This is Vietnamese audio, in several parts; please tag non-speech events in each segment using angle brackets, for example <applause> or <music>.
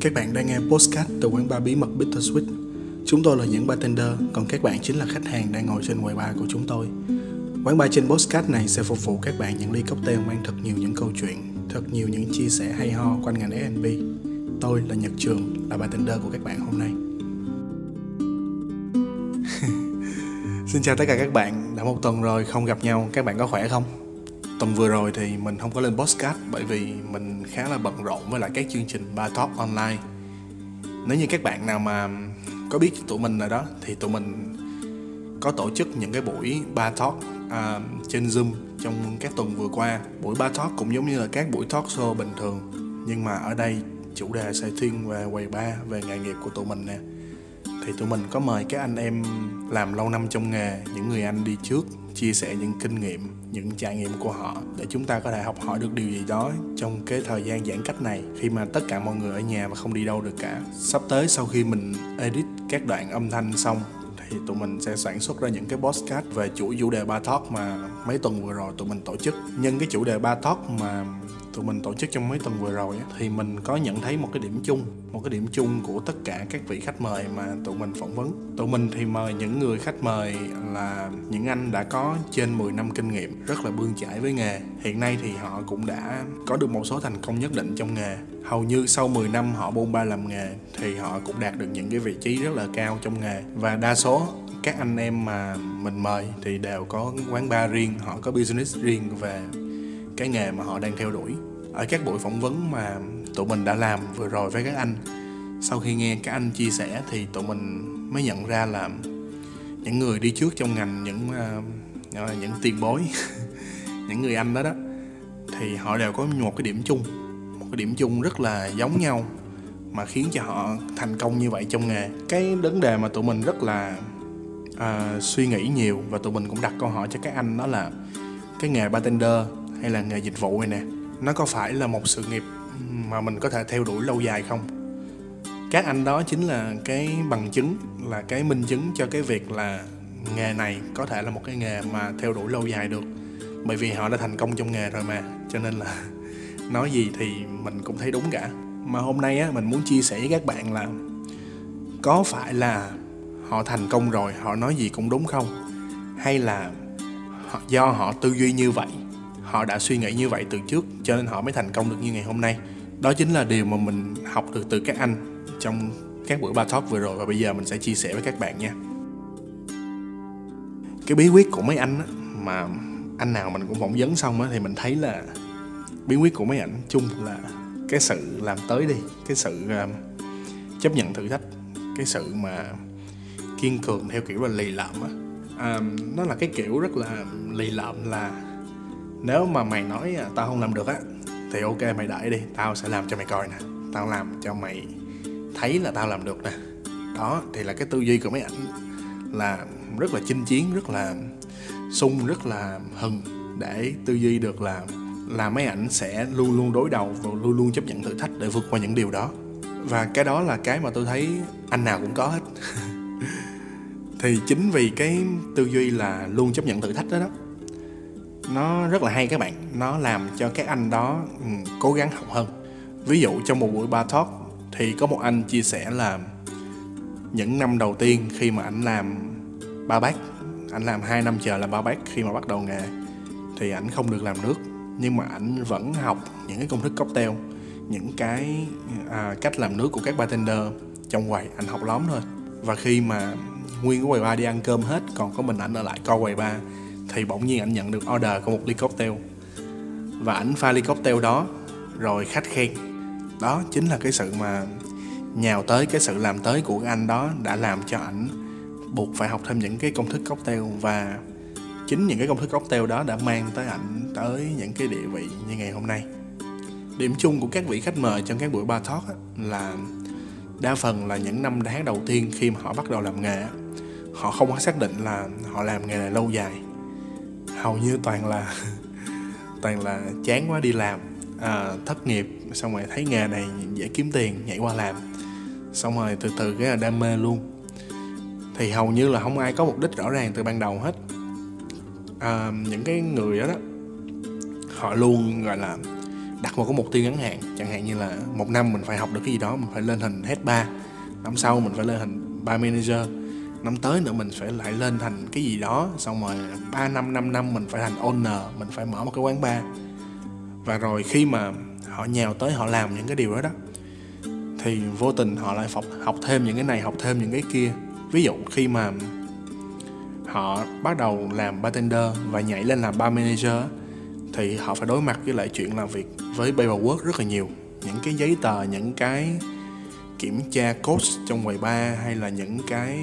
Các bạn đang nghe postcard từ quán bar bí mật Bittersweet. Chúng tôi là những bartender, còn các bạn chính là khách hàng đang ngồi trên quầy bar của chúng tôi. Quán bar trên postcard này sẽ phục vụ các bạn những ly cocktail mang thật nhiều những câu chuyện, thật nhiều những chia sẻ hay ho quanh ngành F&B. Tôi là Nhật Trường, là bartender của các bạn hôm nay. <laughs> Xin chào tất cả các bạn, đã một tuần rồi không gặp nhau, các bạn có khỏe không? Tuần vừa rồi thì mình không có lên podcast bởi vì mình khá là bận rộn với lại các chương trình ba Talk online. Nếu như các bạn nào mà có biết tụi mình rồi đó thì tụi mình có tổ chức những cái buổi ba Talk à, trên Zoom trong các tuần vừa qua. Buổi ba Talk cũng giống như là các buổi talk show bình thường nhưng mà ở đây chủ đề sẽ thiên về quầy ba về nghề nghiệp của tụi mình nè thì tụi mình có mời các anh em làm lâu năm trong nghề, những người anh đi trước, chia sẻ những kinh nghiệm, những trải nghiệm của họ, để chúng ta có thể học hỏi được điều gì đó trong cái thời gian giãn cách này. Khi mà tất cả mọi người ở nhà và không đi đâu được cả. Sắp tới sau khi mình edit các đoạn âm thanh xong, thì tụi mình sẽ sản xuất ra những cái podcast về chuỗi chủ đề ba talk mà mấy tuần vừa rồi tụi mình tổ chức. Nhân cái chủ đề ba talk mà tụi mình tổ chức trong mấy tuần vừa rồi thì mình có nhận thấy một cái điểm chung, một cái điểm chung của tất cả các vị khách mời mà tụi mình phỏng vấn. Tụi mình thì mời những người khách mời là những anh đã có trên 10 năm kinh nghiệm, rất là bươn chải với nghề. Hiện nay thì họ cũng đã có được một số thành công nhất định trong nghề. Hầu như sau 10 năm họ bôn ba làm nghề, thì họ cũng đạt được những cái vị trí rất là cao trong nghề. Và đa số các anh em mà mình mời thì đều có quán bar riêng, họ có business riêng về cái nghề mà họ đang theo đuổi. Ở các buổi phỏng vấn mà tụi mình đã làm vừa rồi với các anh sau khi nghe các anh chia sẻ thì tụi mình mới nhận ra là những người đi trước trong ngành những uh, những tiền bối <laughs> những người anh đó đó thì họ đều có một cái điểm chung một cái điểm chung rất là giống nhau mà khiến cho họ thành công như vậy trong nghề. Cái vấn đề mà tụi mình rất là uh, suy nghĩ nhiều và tụi mình cũng đặt câu hỏi cho các anh đó là cái nghề bartender hay là nghề dịch vụ này nè, nó có phải là một sự nghiệp mà mình có thể theo đuổi lâu dài không? Các anh đó chính là cái bằng chứng, là cái minh chứng cho cái việc là nghề này có thể là một cái nghề mà theo đuổi lâu dài được. Bởi vì họ đã thành công trong nghề rồi mà, cho nên là <laughs> nói gì thì mình cũng thấy đúng cả. Mà hôm nay á, mình muốn chia sẻ với các bạn là có phải là họ thành công rồi, họ nói gì cũng đúng không? Hay là do họ tư duy như vậy? Họ đã suy nghĩ như vậy từ trước cho nên họ mới thành công được như ngày hôm nay. Đó chính là điều mà mình học được từ các anh trong các buổi ba talk vừa rồi và bây giờ mình sẽ chia sẻ với các bạn nha. Cái bí quyết của mấy anh á, mà anh nào mình cũng phỏng vấn xong á, thì mình thấy là bí quyết của mấy ảnh chung là cái sự làm tới đi cái sự uh, chấp nhận thử thách cái sự mà kiên cường theo kiểu là lì lợm á. À, nó là cái kiểu rất là lì lợm là nếu mà mày nói à, tao không làm được á, thì ok, mày đợi đi, tao sẽ làm cho mày coi nè. Tao làm cho mày thấy là tao làm được nè. Đó, thì là cái tư duy của mấy ảnh là rất là chinh chiến, rất là sung, rất là hừng để tư duy được là là mấy ảnh sẽ luôn luôn đối đầu và luôn luôn chấp nhận thử thách để vượt qua những điều đó. Và cái đó là cái mà tôi thấy anh nào cũng có hết. <laughs> Thì chính vì cái tư duy là luôn chấp nhận thử thách đó đó nó rất là hay các bạn. Nó làm cho các anh đó um, cố gắng học hơn. Ví dụ trong một buổi ba talk thì có một anh chia sẻ là những năm đầu tiên khi mà anh làm ba bát anh làm 2 năm chờ làm ba bát khi mà bắt đầu nghề thì ảnh không được làm nước. Nhưng mà ảnh vẫn học những cái công thức cocktail những cái à, cách làm nước của các bartender trong quầy. Anh học lóm thôi. Và khi mà nguyên cái quầy ba đi ăn cơm hết còn có mình ảnh ở lại co quầy ba thì bỗng nhiên anh nhận được order của một ly cocktail và ảnh pha ly cocktail đó, rồi khách khen. Đó chính là cái sự mà nhào tới, cái sự làm tới của anh đó đã làm cho ảnh buộc phải học thêm những cái công thức cocktail. Và chính những cái công thức cocktail đó đã mang tới ảnh tới những cái địa vị như ngày hôm nay. Điểm chung của các vị khách mời trong các buổi bar talk là đa phần là những năm tháng đầu tiên khi mà họ bắt đầu làm nghề họ không có xác định là họ làm nghề này lâu dài hầu như toàn là <laughs> toàn là chán quá đi làm. À, thất nghiệp xong rồi thấy nghề này dễ kiếm tiền nhảy qua làm. Xong rồi từ từ cái là đam mê luôn. Thì hầu như là không ai có mục đích rõ ràng từ ban đầu hết. À, những cái người đó, đó họ luôn gọi là đặt một cái mục tiêu ngắn hạn. Chẳng hạn như là một năm mình phải học được cái gì đó mình phải lên hình head ba. Năm sau mình phải lên hình ba manager năm tới nữa mình phải lại lên thành cái gì đó. Xong rồi 3 năm 5 năm mình phải thành owner, mình phải mở một cái quán bar. Và rồi khi mà họ nhào tới họ làm những cái điều đó đó, thì vô tình họ lại học học thêm những cái này, học thêm những cái kia. Ví dụ khi mà họ bắt đầu làm bartender và nhảy lên làm bar manager thì họ phải đối mặt với lại chuyện làm việc với paperwork rất là nhiều. Những cái giấy tờ, những cái kiểm tra code trong quầy bar hay là những cái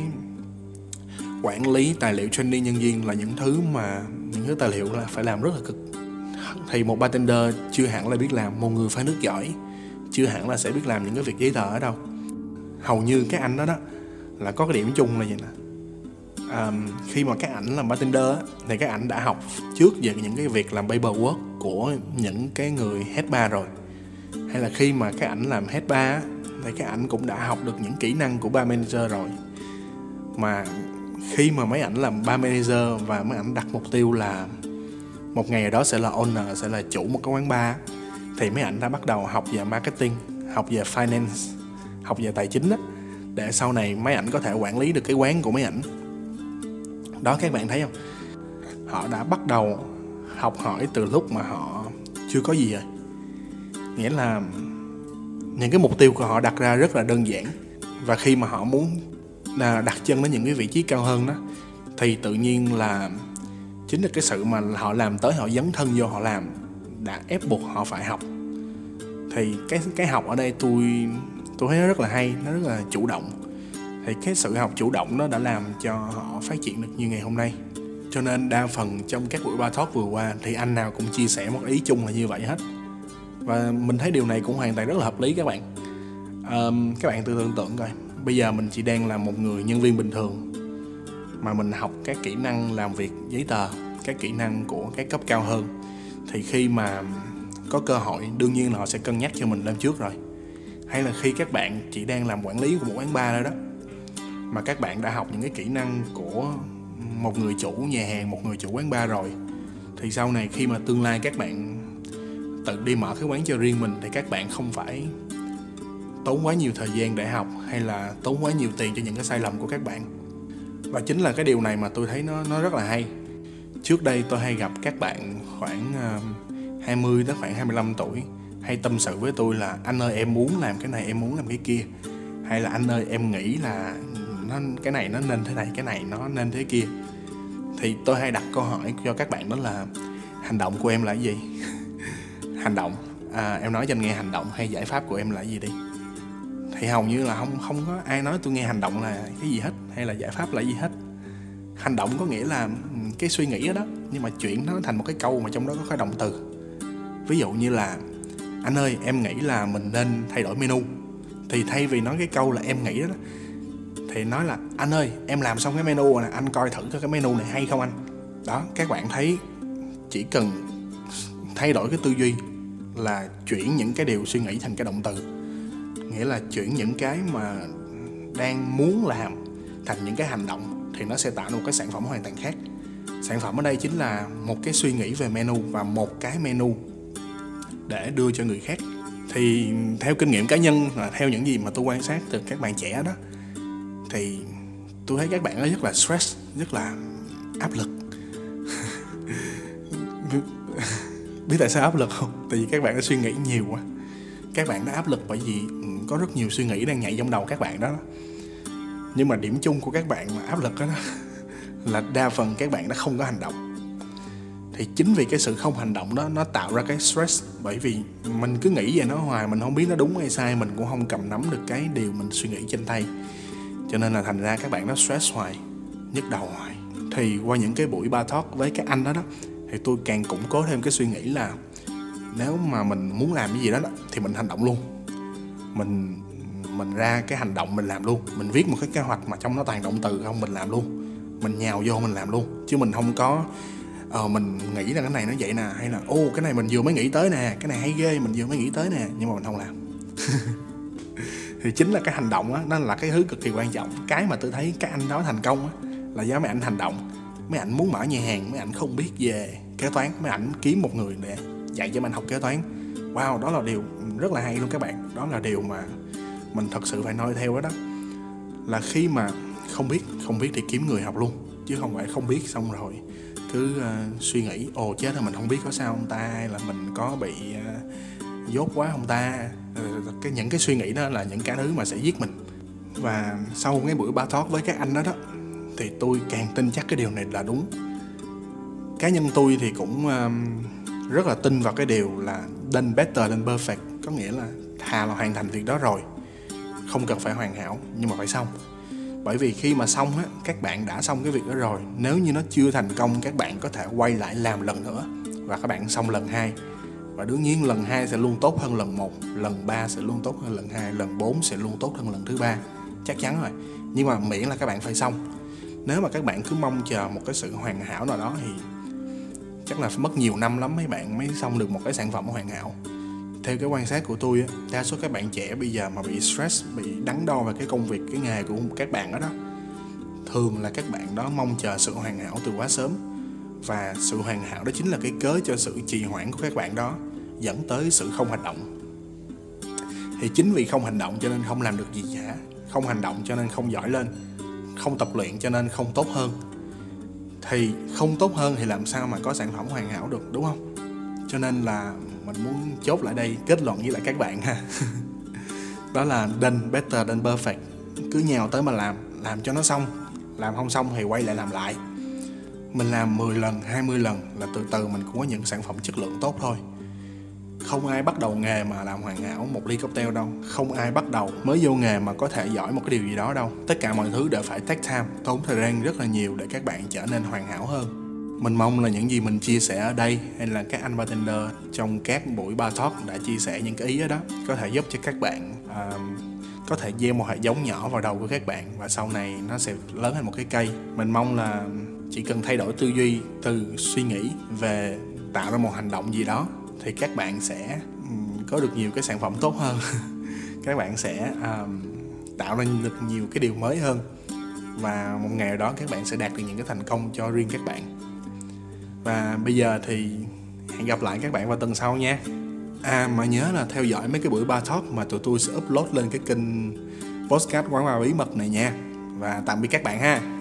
quản lý tài liệu training nhân viên là những thứ mà những thứ tài liệu là phải làm rất là cực. Thì một bartender chưa hẳn là biết làm một người phải nước giỏi chưa hẳn là sẽ biết làm những cái việc giấy tờ ở đâu. Hầu như các anh đó đó là có cái điểm chung là gì nè. À, khi mà các ảnh làm bartender thì các ảnh đã học trước về những cái việc làm paperwork của những cái người head bar rồi. Hay là khi mà các ảnh làm head bar thì các ảnh cũng đã học được những kỹ năng của bar manager rồi. Mà khi mà mấy ảnh làm ba manager và mấy ảnh đặt mục tiêu là một ngày đó sẽ là owner, sẽ là chủ một cái quán bar, thì mấy ảnh đã bắt đầu học về marketing, học về finance, học về tài chính đó để sau này mấy ảnh có thể quản lý được cái quán của mấy ảnh. Đó, các bạn thấy không? Họ đã bắt đầu học hỏi từ lúc mà họ chưa có gì rồi. Nghĩa là những cái mục tiêu của họ đặt ra rất là đơn giản. Và khi mà họ muốn là đặt chân đến những cái vị trí cao hơn đó thì tự nhiên là chính là cái sự mà họ làm tới họ dấn thân vô họ làm đã ép buộc họ phải học. Thì cái cái học ở đây tôi tôi thấy nó rất là hay nó rất là chủ động. Thì cái sự học chủ động nó đã làm cho họ phát triển được như ngày hôm nay. Cho nên đa phần trong các buổi ba talk vừa qua thì anh nào cũng chia sẻ một ý chung là như vậy hết. Và mình thấy điều này cũng hoàn toàn rất là hợp lý các bạn. Um, các bạn tự tưởng tượng coi bây giờ mình chỉ đang là một người nhân viên bình thường, mà mình học các kỹ năng làm việc giấy tờ, các kỹ năng của các cấp cao hơn. Thì khi mà có cơ hội, đương nhiên là họ sẽ cân nhắc cho mình lên trước rồi. Hay là khi các bạn chỉ đang làm quản lý của một quán bar thôi đó, mà các bạn đã học những cái kỹ năng của một người chủ nhà hàng, một người chủ quán bar rồi, thì sau này khi mà tương lai các bạn tự đi mở cái quán cho riêng mình, thì các bạn không phải tốn quá nhiều thời gian để học hay là tốn quá nhiều tiền cho những cái sai lầm của các bạn? Và chính là cái điều này mà tôi thấy nó nó rất là hay. Trước đây tôi hay gặp các bạn khoảng ờ, uh, 20 tới khoảng 25 tuổi hay tâm sự với tôi là anh ơi em muốn làm cái này em muốn làm cái kia. Hay là anh ơi em nghĩ là nó cái này nó nên thế này cái này nó nên thế kia. Thì tôi hay đặt câu hỏi cho các bạn đó là hành động của em là gì? <laughs> Hành động. À, em nói cho anh nghe hành động hay giải pháp của em là gì đi? Thì hầu như là không không có ai nói tôi nghe hành động là cái gì hết hay là giải pháp là gì hết. Hành động có nghĩa là ừ, cái suy nghĩ đó, đó nhưng mà chuyển nó thành một cái câu mà trong đó có cái động từ. Ví dụ như là anh ơi em nghĩ là mình nên thay đổi menu. Thì thay vì nói cái câu là em nghĩ đó thì nói là anh ơi em làm xong cái menu rồi nè anh coi thử cái menu này hay không anh. Đó các bạn thấy chỉ cần thay đổi cái tư duy là chuyển những cái điều suy nghĩ thành cái động từ nghĩa là chuyển những cái mà đang muốn làm thành những cái hành động thì nó sẽ tạo ra một cái sản phẩm hoàn toàn khác. Sản phẩm ở đây chính là một cái suy nghĩ về menu và một cái menu để đưa cho người khác. Thì theo kinh nghiệm cá nhân là theo những gì mà tôi quan sát từ các bạn trẻ đó, thì tôi thấy các bạn ấy rất là stress, rất là áp lực. <laughs> Biết tại sao áp lực không? Tại vì các bạn đã suy nghĩ nhiều quá. Các bạn đã áp lực bởi vì có rất nhiều suy nghĩ đang nhảy trong đầu các bạn đó. Nhưng mà điểm chung của các bạn mà áp lực đó, đó <laughs> là đa phần các bạn đã không có hành động. Thì chính vì cái sự không hành động đó nó tạo ra cái stress. Bởi vì mình cứ nghĩ về nó hoài mình không biết nó đúng hay sai mình cũng không cầm nắm được cái điều mình suy nghĩ trên tay. Cho nên là thành ra các bạn nó stress hoài nhức đầu hoài. Thì qua những cái buổi ba talk với các anh đó đó thì tôi càng củng cố thêm cái suy nghĩ là nếu mà mình muốn làm cái gì đó, đó thì mình hành động luôn mình mình ra cái hành động mình làm luôn. Mình viết một cái kế hoạch mà trong nó toàn động từ không, mình làm luôn. Mình nhào vô mình làm luôn. Chứ mình không có ờ mình nghĩ là cái này nó vậy nè, hay là, ô, cái này mình vừa mới nghĩ tới nè, cái này hay ghê, mình vừa mới nghĩ tới nè, nhưng mà mình không làm. <laughs> Thì chính là cái hành động á, nó là cái thứ cực kỳ quan trọng. Cái mà tôi thấy các anh đó thành công á, là do mấy anh hành động. Mấy anh muốn mở nhà hàng, mấy anh không biết về kế toán, mấy anh kiếm một người để dạy cho mấy anh học kế toán wow đó là điều rất là hay luôn các bạn. Đó là điều mà mình thật sự phải nói theo đó đó. Là khi mà không biết không biết thì kiếm người học luôn chứ không phải không biết xong rồi cứ uh, suy nghĩ ồ chết là mình không biết có sao không ta hay là mình có bị uh, dốt quá không ta. Ờ, cái những cái suy nghĩ đó là những cái thứ mà sẽ giết mình. Và sau cái buổi ba talk với các anh đó đó thì tôi càng tin chắc cái điều này là đúng. Cá nhân tôi thì cũng um, rất là tin vào cái điều là done better than perfect. Có nghĩa là thà là hoàn thành việc đó rồi. Không cần phải hoàn hảo, nhưng mà phải xong. Bởi vì khi mà xong á, các bạn đã xong cái việc đó rồi. Nếu như nó chưa thành công, các bạn có thể quay lại làm lần nữa. Và các bạn xong lần hai. Và đương nhiên lần hai sẽ luôn tốt hơn lần một, lần ba sẽ luôn tốt hơn lần hai, lần bốn sẽ luôn tốt hơn lần thứ ba. Chắc chắn rồi. Nhưng mà miễn là các bạn phải xong. Nếu mà các bạn cứ mong chờ một cái sự hoàn hảo nào đó thì chắc là mất nhiều năm lắm mấy bạn mới xong được một cái sản phẩm hoàn hảo. Theo cái quan sát của tôi đa số các bạn trẻ bây giờ mà bị stress, bị đắn đo về cái công việc, cái nghề của các bạn đó đó, thường là các bạn đó mong chờ sự hoàn hảo từ quá sớm. Và sự hoàn hảo đó chính là cái cớ cho sự trì hoãn của các bạn đó dẫn tới sự không hành động. Thì chính vì không hành động cho nên không làm được gì cả, không hành động cho nên không giỏi lên, không tập luyện cho nên không tốt hơn thì không tốt hơn thì làm sao mà có sản phẩm hoàn hảo được, đúng không? Cho nên là mình muốn chốt lại đây, kết luận với lại các bạn ha. <laughs> Đó là done better than perfect. Cứ nhào tới mà làm làm cho nó xong. Làm không xong thì quay lại làm lại. Mình làm 10 lần 20 lần là từ từ mình cũng có những sản phẩm chất lượng tốt thôi không ai bắt đầu nghề mà làm hoàn hảo một ly cocktail đâu. Không ai bắt đầu mới vô nghề mà có thể giỏi một cái điều gì đó đâu. Tất cả mọi thứ đều phải take time tốn thời gian rất là nhiều để các bạn trở nên hoàn hảo hơn. Mình mong là những gì mình chia sẻ ở đây hay là các anh bartender trong các buổi bar talk đã chia sẻ những cái ý đó, đó có thể giúp cho các bạn uh, có thể gieo một hạt giống nhỏ vào đầu của các bạn và sau này nó sẽ lớn thành một cái cây. Mình mong là chỉ cần thay đổi tư duy từ suy nghĩ về tạo ra một hành động gì đó thì các bạn sẽ có được nhiều cái sản phẩm tốt hơn. <laughs> Các bạn sẽ um, tạo ra được nhiều cái điều mới hơn. Và một ngày đó các bạn sẽ đạt được những cái thành công cho riêng các bạn. Và bây giờ thì hẹn gặp lại các bạn vào tuần sau nha. À mà nhớ là theo dõi mấy cái buổi bar talk mà tụi tôi sẽ upload lên cái kênh podcast quán bar bí mật này nha. Và tạm biệt các bạn ha.